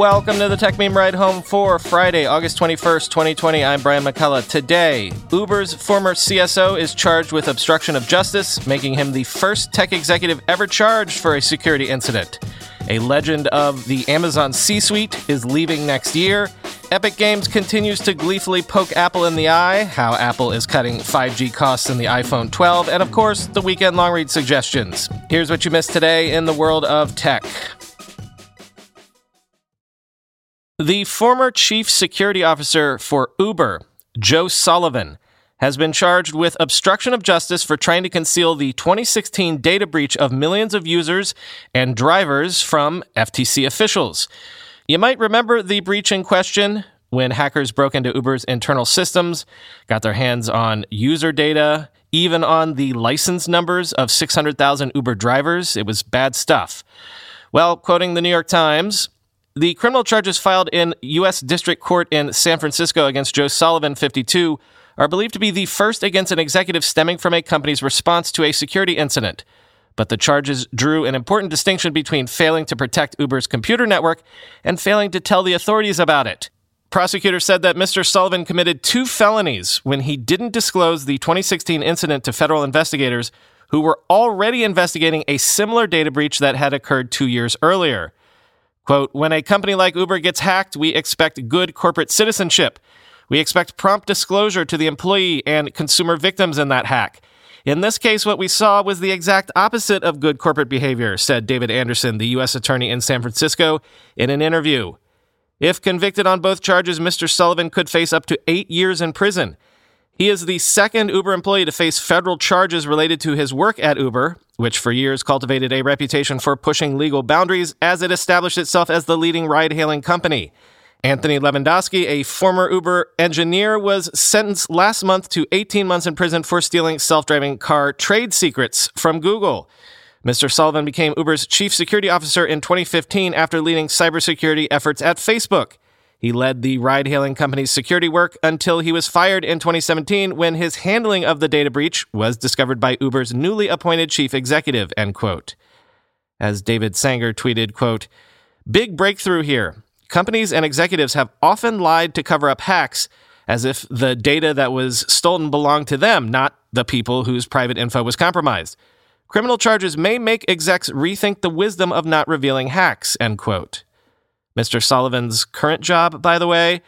Welcome to the Techmeme Ride Home for Friday, August 21st, 2020. I'm Brian McCullough. Today, Uber's former CSO is charged with obstruction of justice, making him the first tech executive ever charged for a security incident. A legend of the Amazon C suite is leaving next year. Epic Games continues to gleefully poke Apple in the eye, how Apple is cutting 5G costs in the iPhone 12, and of course, the weekend long read suggestions. Here's what you missed today in the world of tech. The former chief security officer for Uber, Joe Sullivan, has been charged with obstruction of justice for trying to conceal the 2016 data breach of millions of users and drivers from FTC officials. You might remember the breach in question when hackers broke into Uber's internal systems, got their hands on user data, even on the license numbers of 600,000 Uber drivers. It was bad stuff. Well, quoting the New York Times, the criminal charges filed in U.S. District Court in San Francisco against Joe Sullivan, 52, are believed to be the first against an executive stemming from a company's response to a security incident. But the charges drew an important distinction between failing to protect Uber's computer network and failing to tell the authorities about it. Prosecutors said that Mr. Sullivan committed two felonies when he didn't disclose the 2016 incident to federal investigators who were already investigating a similar data breach that had occurred two years earlier. Quote, when a company like Uber gets hacked, we expect good corporate citizenship. We expect prompt disclosure to the employee and consumer victims in that hack. In this case, what we saw was the exact opposite of good corporate behavior, said David Anderson, the U.S. Attorney in San Francisco, in an interview. If convicted on both charges, Mr. Sullivan could face up to eight years in prison. He is the second Uber employee to face federal charges related to his work at Uber, which for years cultivated a reputation for pushing legal boundaries as it established itself as the leading ride hailing company. Anthony Levandowski, a former Uber engineer, was sentenced last month to 18 months in prison for stealing self driving car trade secrets from Google. Mr. Sullivan became Uber's chief security officer in 2015 after leading cybersecurity efforts at Facebook. He led the ride hailing company's security work until he was fired in 2017 when his handling of the data breach was discovered by Uber's newly appointed chief executive, end quote. As David Sanger tweeted, quote, Big breakthrough here. Companies and executives have often lied to cover up hacks as if the data that was stolen belonged to them, not the people whose private info was compromised. Criminal charges may make execs rethink the wisdom of not revealing hacks, end quote. Mr. Sullivan's current job, by the way,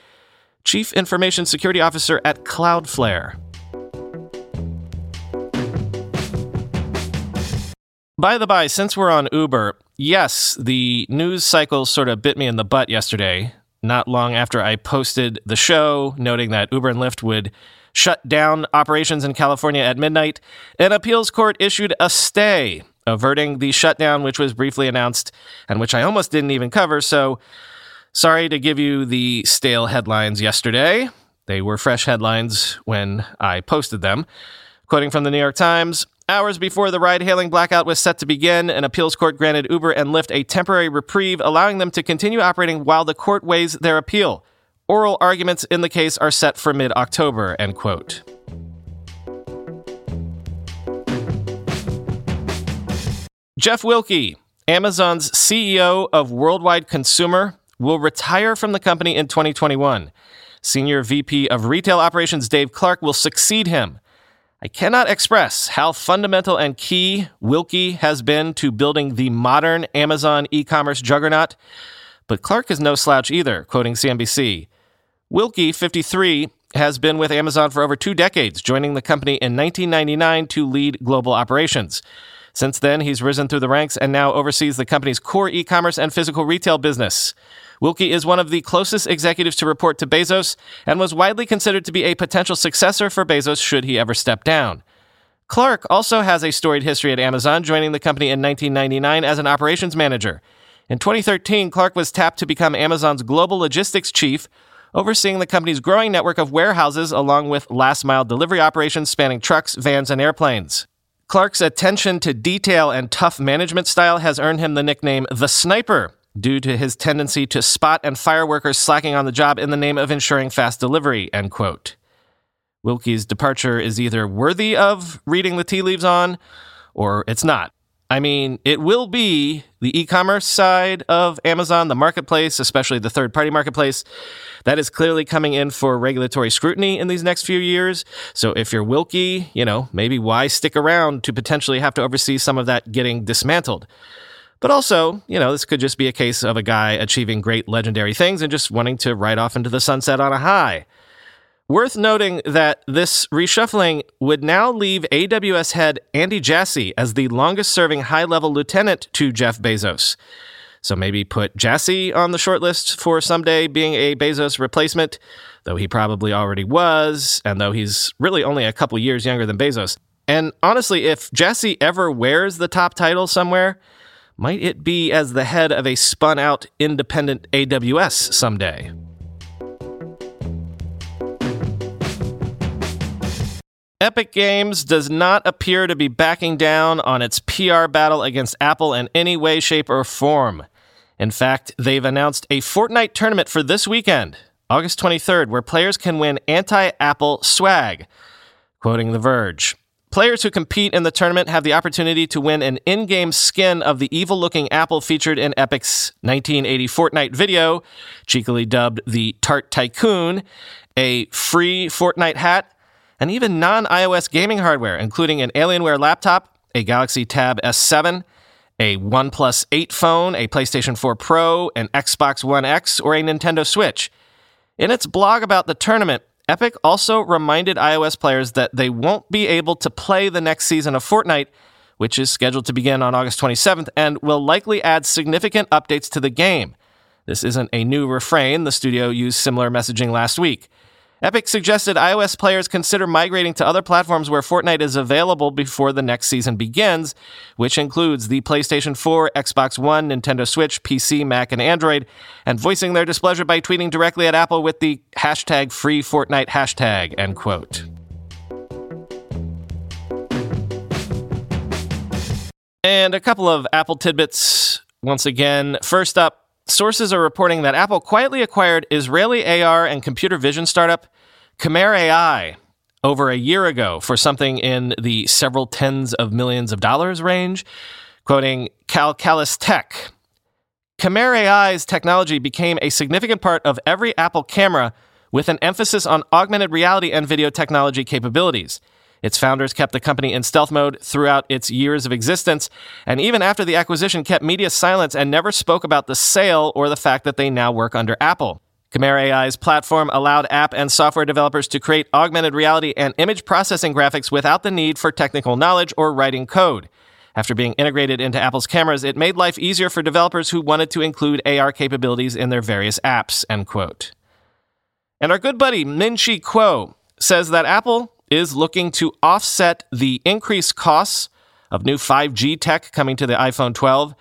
Chief Information Security Officer at Cloudflare. By the by, since we're on Uber, yes, the news cycle sort of bit me in the butt yesterday, not long after I posted the show, noting that Uber and Lyft would shut down operations in California at midnight. An appeals court issued a stay averting the shutdown, which was briefly announced and which I almost didn't even cover. So, sorry to give you the stale headlines yesterday. They were fresh headlines when I posted them. Quoting from the New York Times, Hours before the ride hailing blackout was set to begin, an appeals court granted Uber and Lyft a temporary reprieve, allowing them to continue operating while the court weighs their appeal. Oral arguments in the case are set for mid October, end quote. Jeff Wilke, Amazon's CEO of Worldwide Consumer, will retire from the company in 2021. Senior VP of Retail Operations Dave Clark will succeed him. I cannot express how fundamental and key Wilke has been to building the modern Amazon e commerce juggernaut, but Clark is no slouch either, quoting CNBC. Wilke, 53, has been with Amazon for over two decades, joining the company in 1999 to lead global operations. Since then, he's risen through the ranks and now oversees the company's core e commerce and physical retail business. Wilke is one of the closest executives to report to Bezos and was widely considered to be a potential successor for Bezos should he ever step down. Clark also has a storied history at Amazon, joining the company in 1999 as an operations manager. In 2013, Clark was tapped to become Amazon's global logistics chief, overseeing the company's growing network of warehouses along with last mile delivery operations spanning trucks, vans, and airplanes. Clark's attention to detail and tough management style has earned him the nickname The Sniper, due to his tendency to spot and fire workers slacking on the job in the name of ensuring fast delivery, end quote. Wilke's departure is either worthy of reading the tea leaves on, or it's not. I mean, it will be the e commerce side of Amazon, the marketplace, especially the third party marketplace, that is clearly coming in for regulatory scrutiny in these next few years. So if you're Wilke, you know, maybe why stick around to potentially have to oversee some of that getting dismantled? But also, you know, this could just be a case of a guy achieving great legendary things and just wanting to ride off into the sunset on a high. Worth noting that this reshuffling would now leave AWS head Andy Jassy as the longest serving high level lieutenant to Jeff Bezos. So maybe put Jassy on the shortlist for someday being a Bezos replacement, though he probably already was, and though he's really only a couple years younger than Bezos. And honestly, if Jassy ever wears the top title somewhere, might it be as the head of a spun out independent AWS someday? Epic Games does not appear to be backing down on its PR battle against Apple in any way, shape, or form. In fact, they've announced a Fortnite tournament for this weekend, August 23rd, where players can win anti Apple swag. Quoting The Verge Players who compete in the tournament have the opportunity to win an in game skin of the evil looking apple featured in Epic's 1980 Fortnite video, cheekily dubbed the Tart Tycoon, a free Fortnite hat, and even non iOS gaming hardware, including an Alienware laptop, a Galaxy Tab S7, a OnePlus 8 phone, a PlayStation 4 Pro, an Xbox One X, or a Nintendo Switch. In its blog about the tournament, Epic also reminded iOS players that they won't be able to play the next season of Fortnite, which is scheduled to begin on August 27th, and will likely add significant updates to the game. This isn't a new refrain, the studio used similar messaging last week. Epic suggested iOS players consider migrating to other platforms where Fortnite is available before the next season begins, which includes the PlayStation 4, Xbox One, Nintendo Switch, PC, Mac, and Android, and voicing their displeasure by tweeting directly at Apple with the hashtag free Fortnite hashtag, end quote. And a couple of Apple tidbits once again. First up, sources are reporting that Apple quietly acquired Israeli AR and computer vision startup Camerai over a year ago for something in the several tens of millions of dollars range. Quoting Calcalist Tech, Camerai's technology became a significant part of every Apple camera with an emphasis on augmented reality and video technology capabilities. Its founders kept the company in stealth mode throughout its years of existence, and even after the acquisition, kept media silence and never spoke about the sale or the fact that they now work under Apple. Camerai's platform allowed app and software developers to create augmented reality and image processing graphics without the need for technical knowledge or writing code. After being integrated into Apple's cameras, it made life easier for developers who wanted to include AR capabilities in their various apps, end quote. And our good buddy Ming-Chi Kuo says that Apple is looking to offset the increased costs of new 5G tech coming to the iPhone 12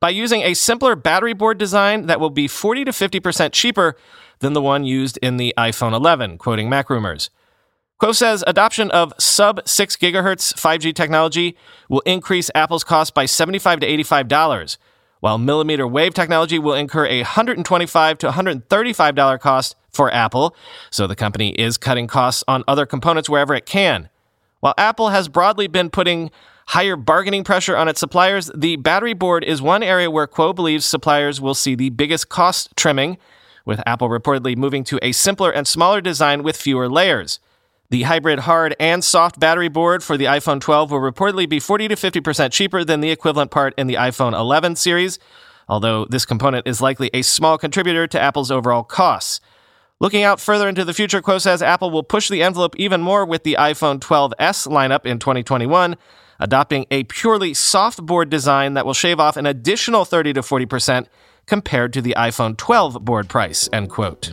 by using a simpler battery board design that will be 40 to 50% cheaper than the one used in the iPhone 11, quoting MacRumors. Kuo says adoption of sub 6 gigahertz 5G technology will increase Apple's cost by 75 to $85, while millimeter wave technology will incur a 125 to $135 cost for Apple, so the company is cutting costs on other components wherever it can. While Apple has broadly been putting higher bargaining pressure on its suppliers, the battery board is one area where Kuo believes suppliers will see the biggest cost trimming, with Apple reportedly moving to a simpler and smaller design with fewer layers. The hybrid hard and soft battery board for the iPhone 12 will reportedly be 40 to 50% cheaper than the equivalent part in the iPhone 11 series, although this component is likely a small contributor to Apple's overall costs. Looking out further into the future, Kuo says Apple will push the envelope even more with the iPhone 12s lineup in 2021, adopting a purely soft board design that will shave off an additional 30 to 40% compared to the iPhone 12 board price, end quote.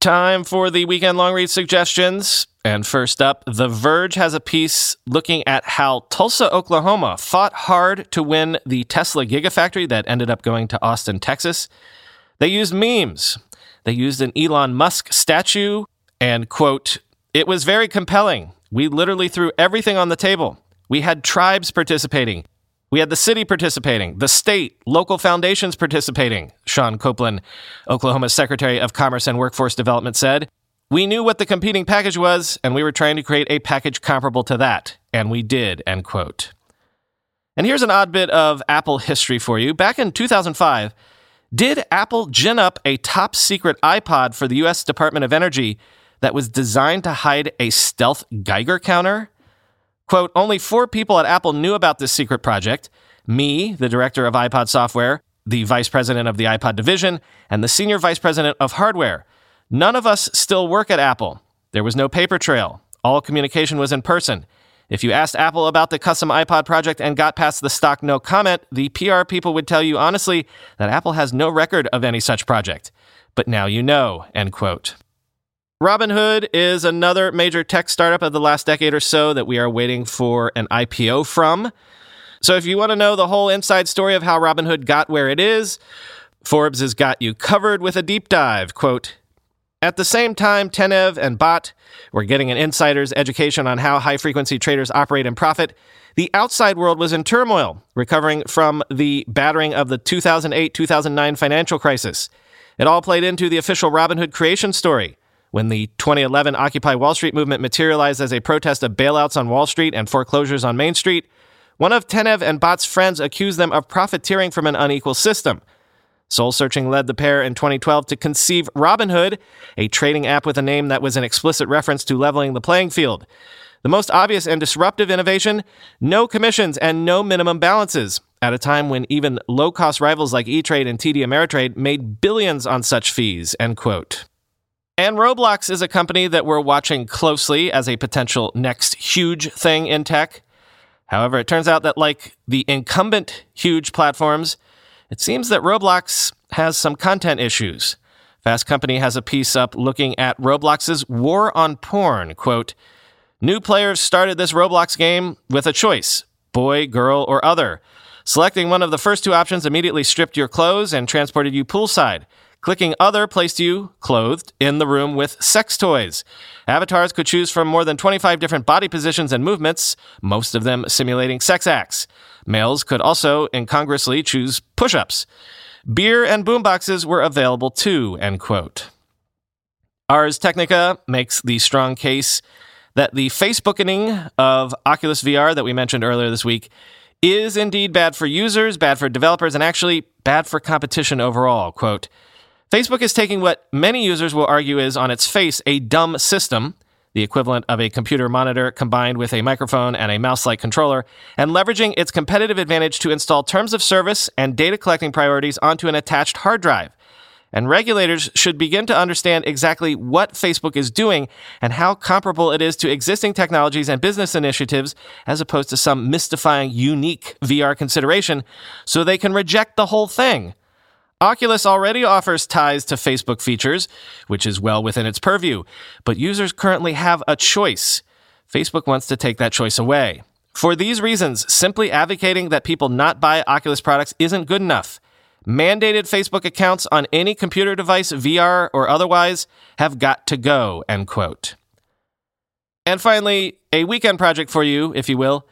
Time for the weekend long read suggestions. And first up, The Verge has a piece looking at how Tulsa, Oklahoma fought hard to win the Tesla Gigafactory that ended up going to Austin, Texas. They used memes. They used an Elon Musk statue and, quote, it was very compelling. We literally threw everything on the table. We had tribes participating. We had the city participating, the state, local foundations participating, Sean Kouplen, Oklahoma's Secretary of Commerce and Workforce Development, said. We knew what the competing package was, and we were trying to create a package comparable to that, and we did, end quote. And here's an odd bit of Apple history for you. Back in 2005, did Apple gin up a top secret iPod for the US Department of Energy that was designed to hide a stealth Geiger counter? Quote, only four people at Apple knew about this secret project me, the director of iPod software, the vice president of the iPod division, and the senior vice president of hardware. None of us still work at Apple. There was no paper trail. All communication was in person. If you asked Apple about the custom iPod project and got past the stock no comment, the PR people would tell you honestly that Apple has no record of any such project. But now you know, end quote. Robinhood is another major tech startup of the last decade or so that we are waiting for an IPO from. So if you want to know the whole inside story of how Robinhood got where it is, Forbes has got you covered with a deep dive. Quote, at the same time, Tenev and Bhatt were getting an insider's education on how high frequency traders operate and profit. The outside world was in turmoil, recovering from the battering of the 2008 2009 financial crisis. It all played into the official Robinhood creation story. When the 2011 Occupy Wall Street movement materialized as a protest of bailouts on Wall Street and foreclosures on Main Street, one of Tenev and Bhatt's friends accused them of profiteering from an unequal system. Soul Searching led the pair in 2012 to conceive Robinhood, a trading app with a name that was an explicit reference to leveling the playing field. The most obvious and disruptive innovation no commissions and no minimum balances, at a time when even low cost rivals like E Trade and TD Ameritrade made billions on such fees. End quote. And Roblox is a company that we're watching closely as a potential next huge thing in tech. However, it turns out that, like the incumbent huge platforms, It seems that Roblox has some content issues. Fast Company has a piece up looking at Roblox's war on porn. Quote, New players started this Roblox game with a choice boy, girl, or other. Selecting one of the first two options immediately stripped your clothes and transported you poolside. Clicking Other placed you, clothed, in the room with sex toys. Avatars could choose from more than 25 different body positions and movements, most of them simulating sex acts. Males could also incongruously choose push ups. Beer and boomboxes were available too, end quote. Ars Technica makes the strong case that the Facebookening of Oculus VR that we mentioned earlier this week is indeed bad for users, bad for developers, and actually bad for competition overall. Quote, Facebook is taking what many users will argue is, on its face, a dumb system, the equivalent of a computer monitor combined with a microphone and a mouse like controller, and leveraging its competitive advantage to install terms of service and data collecting priorities onto an attached hard drive. And regulators should begin to understand exactly what Facebook is doing and how comparable it is to existing technologies and business initiatives, as opposed to some mystifying, unique VR consideration, so they can reject the whole thing. Oculus already offers ties to Facebook features, which is well within its purview, but users currently have a choice. Facebook wants to take that choice away. For these reasons, simply advocating that people not buy Oculus products isn't good enough. Mandated Facebook accounts on any computer device, VR or otherwise, have got to go, end quote. And finally, a weekend project for you, if you will.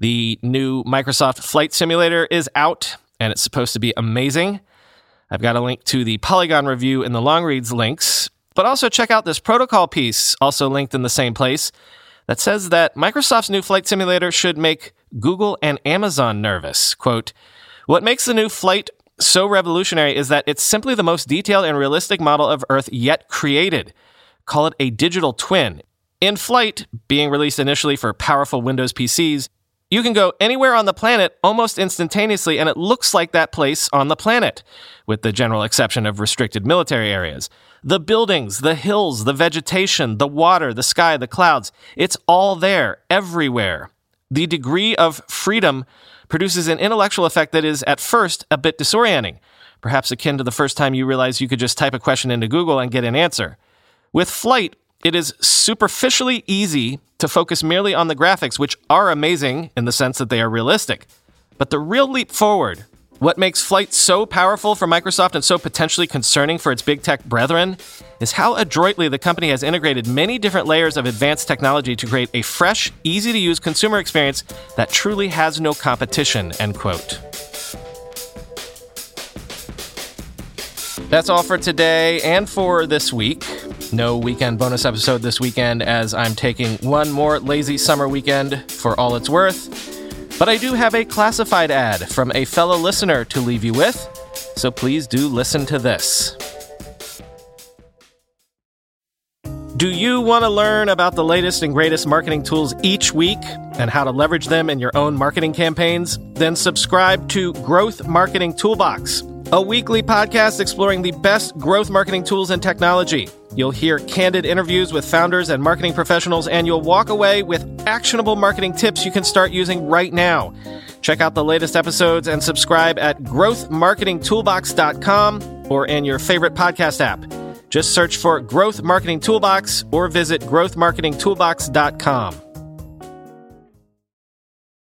The new Microsoft Flight Simulator is out, and it's supposed to be amazing. I've got a link to the Polygon review in the long reads links, but also check out this protocol piece, also linked in the same place, that says that Microsoft's new flight simulator should make Google and Amazon nervous. Quote, what makes the new flight so revolutionary is that it's simply the most detailed and realistic model of Earth yet created. Call it a digital twin. In Flight, being released initially for powerful Windows PCs, you can go anywhere on the planet almost instantaneously, and it looks like that place on the planet, with the general exception of restricted military areas. The buildings, the hills, the vegetation, the water, the sky, the clouds, it's all there, everywhere. The degree of freedom produces an intellectual effect that is, at first, a bit disorienting, perhaps akin to the first time you realize you could just type a question into Google and get an answer. With Flight, it is superficially easy to focus merely on the graphics, which are amazing in the sense that they are realistic. But the real leap forward, what makes Flight so powerful for Microsoft and so potentially concerning for its big tech brethren, is how adroitly the company has integrated many different layers of advanced technology to create a fresh, easy to use consumer experience that truly has no competition, end quote. That's all for today and for this week. No weekend bonus episode this weekend as I'm taking one more lazy summer weekend for all it's worth. But I do have a classified ad from a fellow listener to leave you with, so please do listen to this. Do you want to learn about the latest and greatest marketing tools each week and how to leverage them in your own marketing campaigns? Then subscribe to Growth Marketing Toolbox a weekly podcast exploring the best growth marketing tools and technology. You'll hear candid interviews with founders and marketing professionals, and you'll walk away with actionable marketing tips you can start using right now. Check out the latest episodes and subscribe at growthmarketingtoolbox.com or in your favorite podcast app. Just search for Growth Marketing Toolbox or visit growthmarketingtoolbox.com.